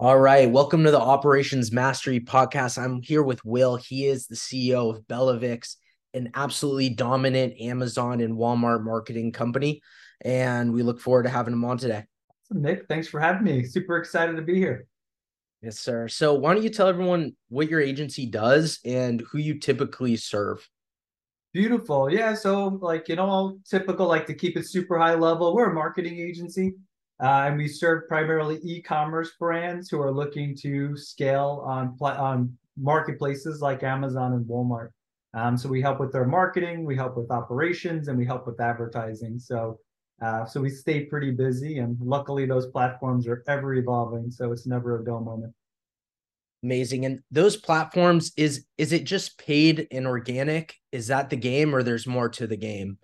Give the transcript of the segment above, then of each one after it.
All right. Welcome to the Operations Mastery podcast. I'm here with Will. He is the CEO of Bellavix, an absolutely dominant Amazon and Walmart marketing company. And we look forward to having him on today. Nick, thanks for having me. Super excited to be here. Yes, sir. So, why don't you tell everyone what your agency does and who you typically serve? Beautiful. Yeah. So, like, you know, typical, like to keep it super high level, we're a marketing agency. Uh, and we serve primarily e-commerce brands who are looking to scale on on marketplaces like Amazon and Walmart. Um, so we help with their marketing, we help with operations, and we help with advertising. So uh, so we stay pretty busy, and luckily those platforms are ever evolving, so it's never a dull moment. Amazing. And those platforms is is it just paid and organic? Is that the game, or there's more to the game?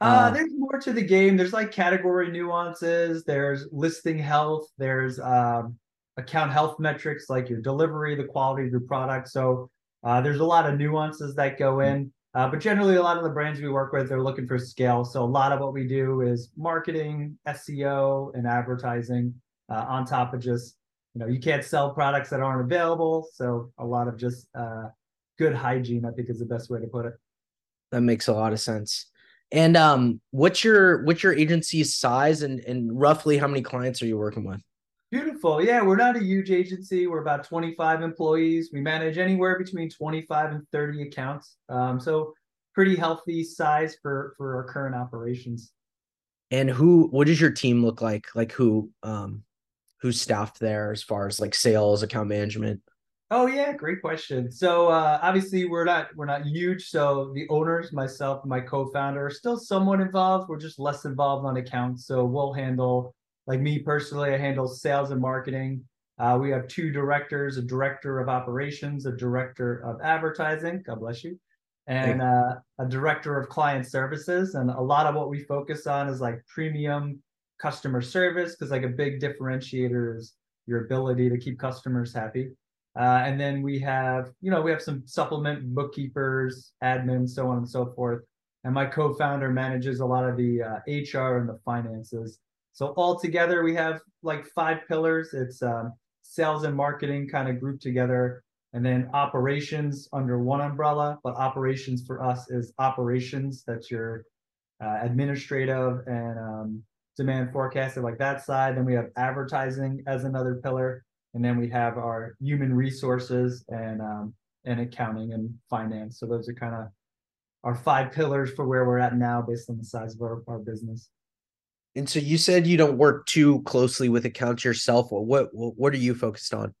Uh, there's more to the game. There's like category nuances. There's listing health. There's um, account health metrics like your delivery, the quality of your product. So uh, there's a lot of nuances that go in. Uh, but generally, a lot of the brands we work with, they're looking for scale. So a lot of what we do is marketing, SEO, and advertising uh, on top of just, you know, you can't sell products that aren't available. So a lot of just uh, good hygiene, I think is the best way to put it. That makes a lot of sense. And um, what's your what's your agency's size and and roughly how many clients are you working with? Beautiful. Yeah, we're not a huge agency. We're about 25 employees. We manage anywhere between 25 and 30 accounts. Um, so pretty healthy size for for our current operations. And who what does your team look like? Like who um who's staffed there as far as like sales, account management? Oh yeah, great question. So uh, obviously we're not we're not huge. So the owners, myself, my co-founder are still somewhat involved. We're just less involved on accounts. So we'll handle like me personally, I handle sales and marketing. Uh, we have two directors, a director of operations, a director of advertising. God bless you. And uh, a director of client services. And a lot of what we focus on is like premium customer service because like a big differentiator is your ability to keep customers happy. Uh, and then we have, you know, we have some supplement bookkeepers, admin, so on and so forth. And my co-founder manages a lot of the uh, HR and the finances. So all together, we have like five pillars. It's um, sales and marketing kind of grouped together, and then operations under one umbrella. But operations for us is operations. That's your uh, administrative and um, demand forecasting, like that side. Then we have advertising as another pillar and then we have our human resources and um, and accounting and finance. So those are kind of our five pillars for where we're at now, based on the size of our, our business. And so you said you don't work too closely with accounts yourself. What what what are you focused on?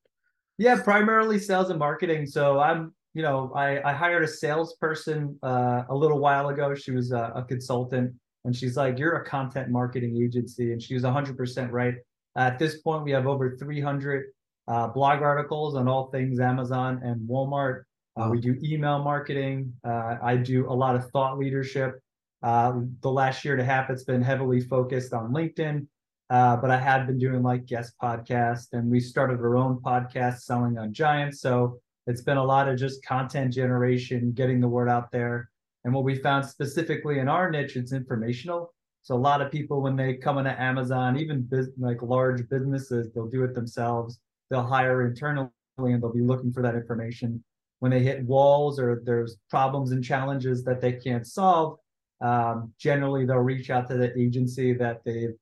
Yeah, primarily sales and marketing. So I'm, you know, I, I hired a salesperson uh, a little while ago. She was a, a consultant, and she's like, "You're a content marketing agency," and she was 100% right. At this point, we have over 300 uh, blog articles on all things Amazon and Walmart. Uh, we do email marketing. Uh, I do a lot of thought leadership. Uh, the last year and a half, it's been heavily focused on LinkedIn, uh, but I have been doing like guest podcasts, and we started our own podcast selling on Giants. So it's been a lot of just content generation, getting the word out there. And what we found specifically in our niche, it's informational. So a lot of people, when they come into Amazon, even biz- like large businesses, they'll do it themselves they'll hire internally and they'll be looking for that information. When they hit walls or there's problems and challenges that they can't solve, um, generally they'll reach out to the agency that they've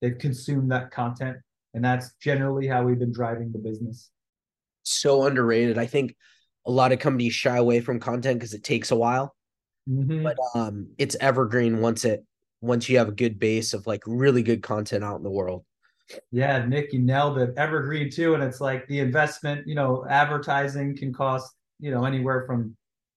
they've consumed that content, and that's generally how we've been driving the business. So underrated. I think a lot of companies shy away from content because it takes a while, mm-hmm. but um, it's evergreen once it once you have a good base of like really good content out in the world. Yeah, Nick, you nailed it. Evergreen too, and it's like the investment. You know, advertising can cost you know anywhere from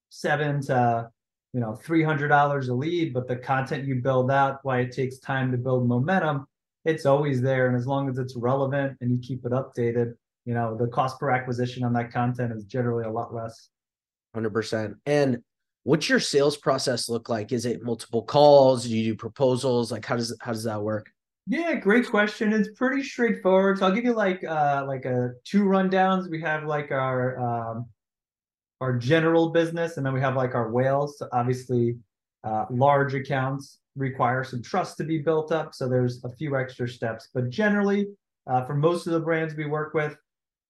seven to you know three hundred dollars a lead, but the content you build out, why it takes time to build momentum, it's always there, and as long as it's relevant and you keep it updated, you know, the cost per acquisition on that content is generally a lot less. Hundred percent. And what's your sales process look like? Is it multiple calls? Do you do proposals? Like how does how does that work? Yeah, great question. It's pretty straightforward. So I'll give you like uh like a two rundowns. We have like our um our general business and then we have like our whales. So obviously uh large accounts require some trust to be built up. So there's a few extra steps. But generally, uh, for most of the brands we work with,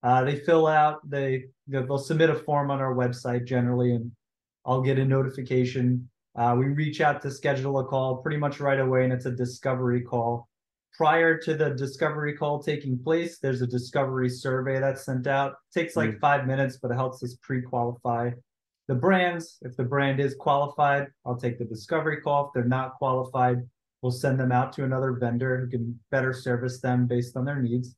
Uh, they fill out, they they'll submit a form on our website generally, and I'll get a notification. Uh, we reach out to schedule a call pretty much right away, and it's a discovery call. Prior to the discovery call taking place, there's a discovery survey that's sent out. It takes like mm. five minutes, but it helps us pre-qualify the brands. If the brand is qualified, I'll take the discovery call. If they're not qualified, we'll send them out to another vendor who can better service them based on their needs.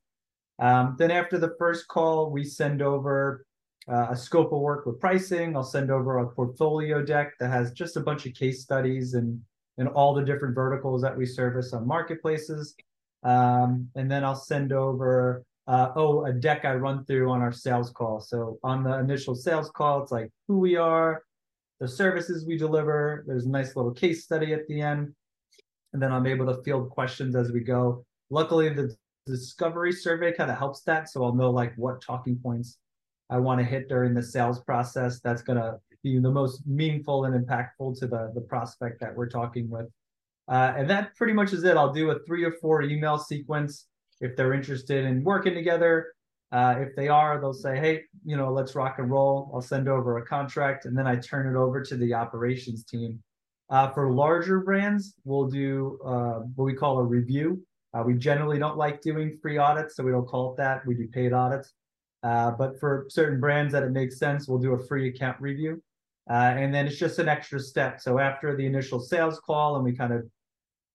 Um, then after the first call, we send over uh, a scope of work with pricing. I'll send over a portfolio deck that has just a bunch of case studies and and all the different verticals that we service on marketplaces. Um, and then I'll send over uh, oh a deck I run through on our sales call. So on the initial sales call, it's like who we are, the services we deliver. There's a nice little case study at the end, and then I'm able to field questions as we go. Luckily, the discovery survey kind of helps that, so I'll know like what talking points I want to hit during the sales process. That's gonna be the most meaningful and impactful to the the prospect that we're talking with. Uh, and that pretty much is it. I'll do a three or four email sequence if they're interested in working together. Uh, if they are, they'll say, hey, you know, let's rock and roll. I'll send over a contract and then I turn it over to the operations team. Uh, for larger brands, we'll do uh, what we call a review. Uh, we generally don't like doing free audits, so we don't call it that. We do paid audits. Uh, but for certain brands that it makes sense, we'll do a free account review. Uh, and then it's just an extra step. So after the initial sales call and we kind of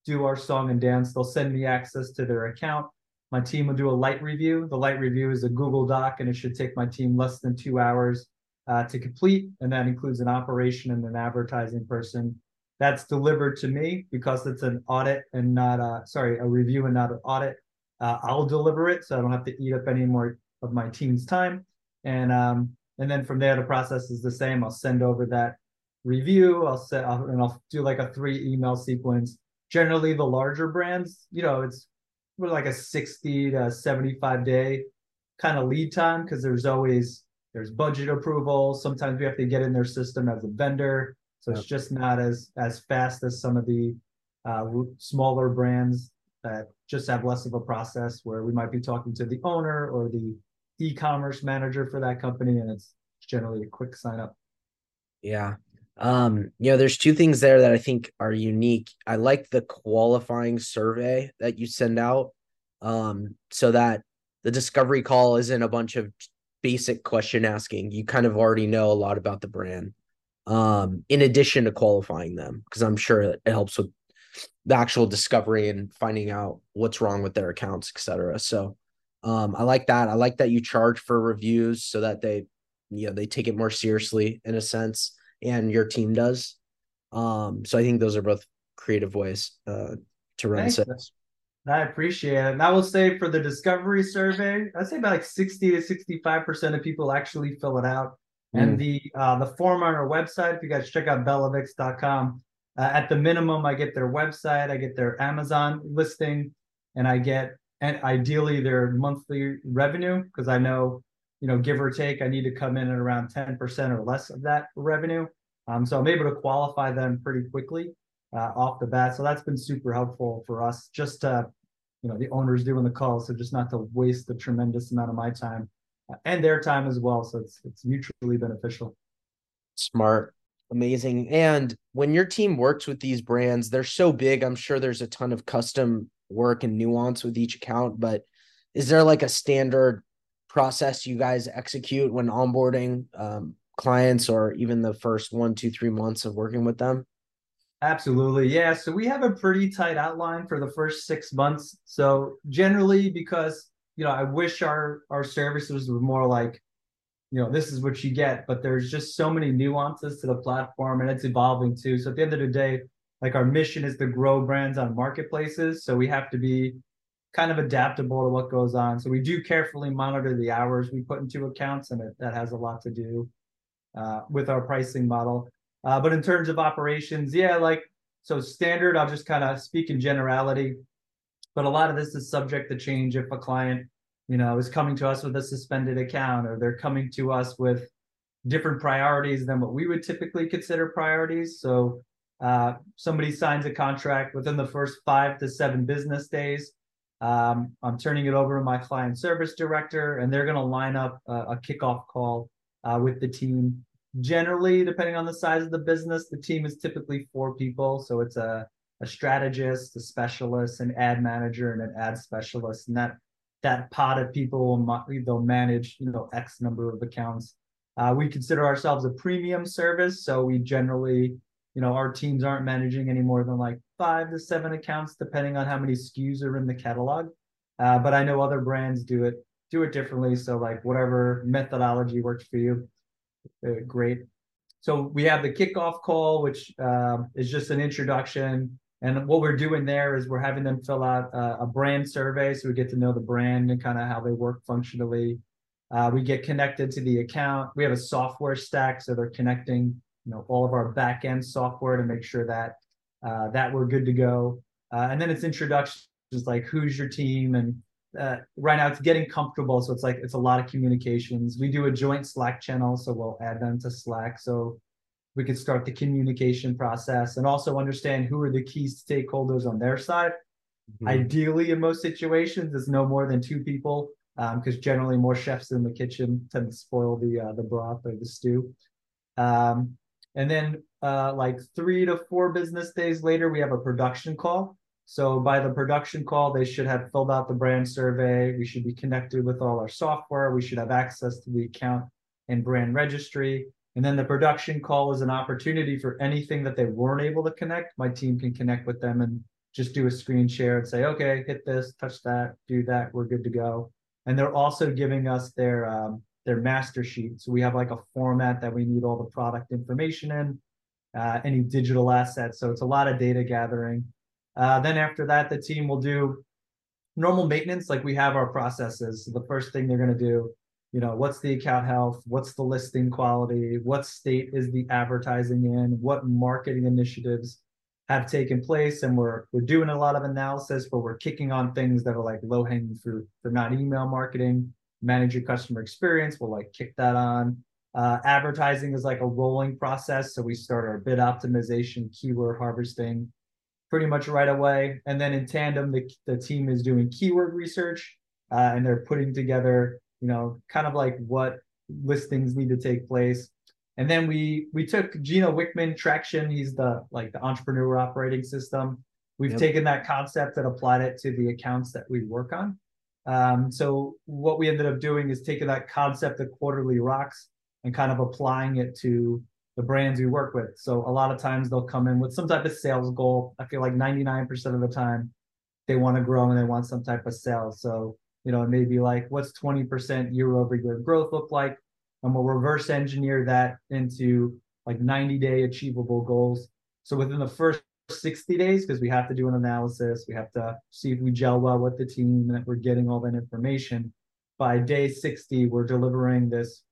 do our song and dance, they'll send me access to their account. My team will do a light review. The light review is a Google Doc, and it should take my team less than two hours uh, to complete. And that includes an operation and an advertising person. That's delivered to me because it's an audit and not a sorry a review and not an audit. Uh, I'll deliver it, so I don't have to eat up any more of my team's time. And um, and then from there, the process is the same. I'll send over that review. I'll set I'll, and I'll do like a three email sequence. Generally, the larger brands, you know, it's like a 60 to 75 day kind of lead time because there's always there's budget approval. Sometimes we have to get in their system as a vendor. So it's just not as as fast as some of the uh, smaller brands that just have less of a process where we might be talking to the owner or the e-commerce manager for that company and it's generally a quick sign up. Yeah um, you know, there's two things there that I think are unique. I like the qualifying survey that you send out, um, so that the discovery call isn't a bunch of basic question asking. You kind of already know a lot about the brand. Um, in addition to qualifying them, because I'm sure it helps with the actual discovery and finding out what's wrong with their accounts, etc. So um, I like that. I like that you charge for reviews so that they, you know, they take it more seriously in a sense and your team does. Um, so I think those are both creative ways uh, to run Thanks. sales. I appreciate it. And I will say for the discovery survey, I'd say about like 60 to 65% of people actually fill it out. Mm. And the uh, the form on our website, if you guys check out bellavix.com, uh, at the minimum, I get their website, I get their Amazon listing, and I get and ideally their monthly revenue because I know you know, give or take, I need to come in at around 10% or less of that revenue. Um, so I'm able to qualify them pretty quickly uh, off the bat. So that's been super helpful for us just to, you know, the owners doing the calls. So just not to waste a tremendous amount of my time uh, and their time as well. So it's, it's mutually beneficial. Smart. Amazing. And when your team works with these brands, they're so big. I'm sure there's a ton of custom work and nuance with each account, but is there like a standard process you guys execute when onboarding um, clients or even the first one, two, three months of working with them? Absolutely. Yeah. So we have a pretty tight outline for the first six months. So generally, because you know, I wish our our services were more like, you know, this is what you get, but there's just so many nuances to the platform and it's evolving too. So at the end of the day, like our mission is to grow brands on marketplaces. So we have to be kind of adaptable to what goes on. So we do carefully monitor the hours we put into accounts, and it, that has a lot to do uh, with our pricing model. Uh, but in terms of operations, yeah, like so standard, I'll just kind of speak in generality. But a lot of this is subject to change if a client, you know, is coming to us with a suspended account or they're coming to us with different priorities than what we would typically consider priorities. So uh, somebody signs a contract within the first five to seven business days Um, I'm turning it over to my client service director, and they're going to line up a, a kickoff call uh, with the team. Generally, depending on the size of the business, the team is typically four people. So it's a, a strategist, a specialist, an ad manager, and an ad specialist. And that that pot of people will they'll manage you know X number of accounts. Uh, we consider ourselves a premium service, so we generally you know our teams aren't managing any more than like five to seven accounts, depending on how many SKUs are in the catalog. Uh, but I know other brands do it do it differently. So like whatever methodology works for you, uh, great. So we have the kickoff call, which um, is just an introduction. And what we're doing there is we're having them fill out a, a brand survey, so we get to know the brand and kind of how they work functionally. Uh, we get connected to the account. We have a software stack, so they're connecting, you know, all of our back end software to make sure that uh, that we're good to go. Uh, and then it's introductions like who's your team and uh, right now it's getting comfortable. So it's like it's a lot of communications. We do a joint Slack channel, so we'll add them to Slack. So we can start the communication process and also understand who are the key stakeholders on their side. Mm-hmm. Ideally, in most situations, it's no more than two people because um, generally more chefs in the kitchen tend to spoil the uh, the broth or the stew. Um, and then uh, like three to four business days later, we have a production call. So by the production call, they should have filled out the brand survey. We should be connected with all our software. We should have access to the account and brand registry. And then the production call is an opportunity for anything that they weren't able to connect. My team can connect with them and just do a screen share and say, okay, hit this, touch that, do that, we're good to go. And they're also giving us their um, their master sheet. So we have like a format that we need all the product information in, uh, any digital assets. So it's a lot of data gathering. Uh, then after that, the team will do normal maintenance, like we have our processes. So the first thing they're going to do, you know, what's the account health? What's the listing quality? What state is the advertising in? What marketing initiatives have taken place? And we're we're doing a lot of analysis, but we're kicking on things that are like low hanging fruit. They're not email marketing. Manage your customer experience. We'll like kick that on. Uh, advertising is like a rolling process. So we start our bid optimization, keyword harvesting, pretty much right away. And then in tandem, the, the team is doing keyword research uh, and they're putting together, you know, kind of like what listings need to take place. And then we we took Gino Wickman traction. He's the like the entrepreneur operating system. We've yep. taken that concept and applied it to the accounts that we work on. Um, so what we ended up doing is taking that concept of quarterly rocks and kind of applying it to the brands we work with. So a lot of times they'll come in with some type of sales goal. I feel like 99% of the time they want to grow and they want some type of sales. So, you know, it may be like, what's 20% year over year growth look like? And we'll reverse engineer that into like 90 day achievable goals. So within the first 60 days, because we have to do an analysis, we have to see if we gel well with the team and that we're getting all that information. By day 60, we're delivering this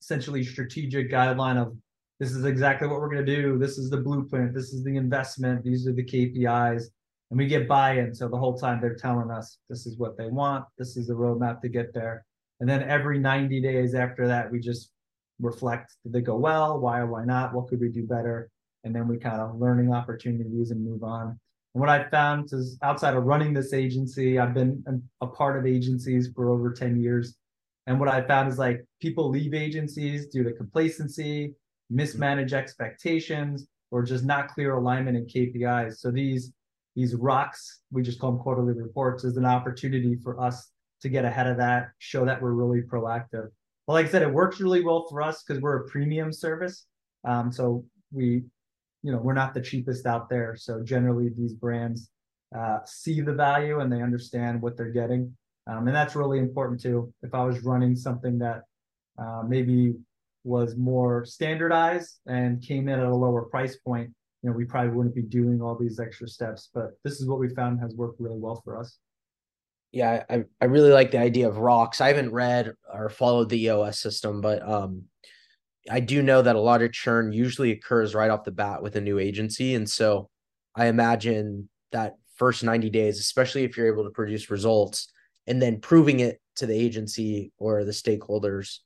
essentially strategic guideline of this is exactly what we're going to do. This is the blueprint. This is the investment. These are the KPIs. And we get buy in. So the whole time they're telling us this is what they want. This is the roadmap to get there. And then every 90 days after that, we just reflect did they go well? Why or why not? What could we do better? And then we kind of learning opportunities and move on. And what I found is outside of running this agency, I've been a part of agencies for over 10 years. And what I found is like people leave agencies due to complacency, mismanage expectations, or just not clear alignment in KPIs. So these these rocks, we just call them quarterly reports, is an opportunity for us to get ahead of that, show that we're really proactive. Well, like I said, it works really well for us because we're a premium service. Um, so we, you know, we're not the cheapest out there. So generally, these brands uh, see the value and they understand what they're getting, um, and that's really important too. If I was running something that uh, maybe was more standardized and came in at a lower price point, you know, we probably wouldn't be doing all these extra steps. But this is what we found has worked really well for us. Yeah, I, I really like the idea of rocks. I haven't read or followed the EOS system, but um I do know that a lot of churn usually occurs right off the bat with a new agency. And so I imagine that first 90 days, especially if you're able to produce results and then proving it to the agency or the stakeholders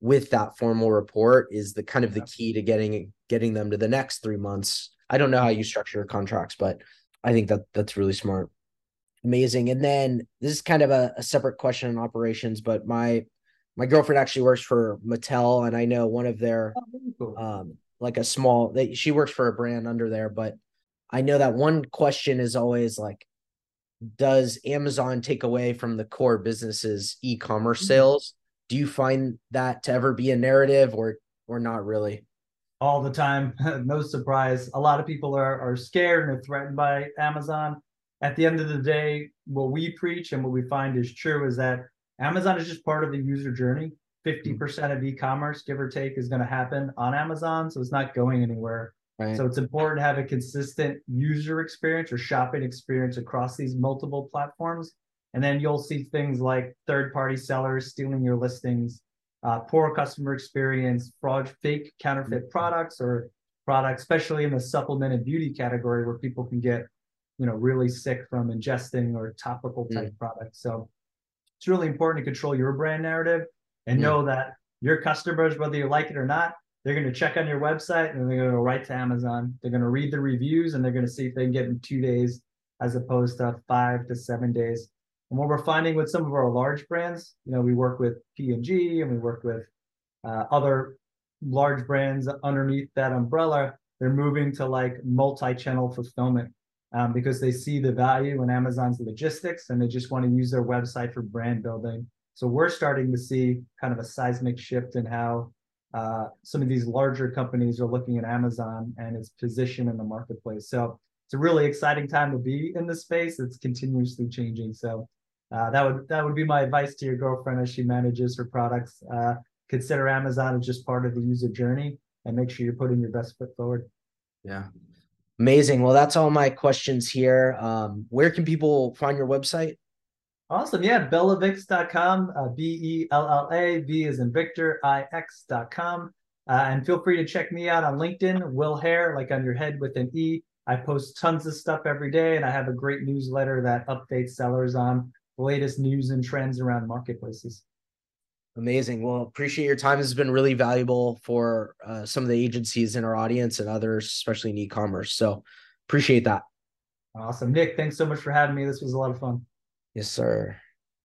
with that formal report is the kind of the key to getting getting them to the next three months. I don't know how you structure your contracts, but I think that that's really smart. Amazing. And then this is kind of a, a separate question on operations, but my my girlfriend actually works for Mattel, and I know one of their Cool. um like a small they, she works for a brand under there, but I know that one question is always like, does Amazon take away from the core businesses e-commerce Mhm. sales? Do you find that to ever be a narrative or or not really? all the time. no surprise. A lot of people are, are scared and are threatened by Amazon. At the end of the day, what we preach and what we find is true is that Amazon is just part of the user journey. Hmm. 50% of e-commerce, give or take, is going to happen on Amazon. So it's not going anywhere. Right. So it's important to have a consistent user experience or shopping experience across these multiple platforms. And then you'll see things like third-party sellers stealing your listings, uh, poor customer experience, fraud, fake counterfeit hmm. products, or products, especially in the supplement and beauty category, where people can get, you know, really sick from ingesting or topical type hmm. products. So it's really important to control your brand narrative and Yeah. know that your customers, whether you like it or not, they're going to check on your website and they're going to go right to Amazon. They're going to read the reviews and they're going to see if they can get in two days as opposed to five to seven days. And what we're finding with some of our large brands, you know, we work with P&G and we work with uh, other large brands underneath that umbrella. They're moving to like multi-channel fulfillment um, because they see the value in Amazon's logistics and they just want to use their website for brand building. So we're starting to see kind of a seismic shift in how uh, some of these larger companies are looking at Amazon and its position in the marketplace. So it's a really exciting time to be in the space. It's continuously changing. So uh, that would that would be my advice to your girlfriend as she manages her products. Uh, consider Amazon as just part of the user journey, and make sure you're putting your best foot forward. Yeah. Amazing. Well, that's all my questions here. Um, where can people find your website? Awesome. Yeah. Bellavix.com, uh, B E L L A, V is in Victor, I X.com. Uh, and feel free to check me out on LinkedIn, Will Haire, like on your head with an E. I post tons of stuff every day, and I have a great newsletter that updates sellers on the latest news and trends around marketplaces. Amazing. Well, appreciate your time. This has been really valuable for uh, some of the agencies in our audience and others, especially in e-commerce. So appreciate that. Awesome. Nick, thanks so much for having me. This was a lot of fun. Yes, sir.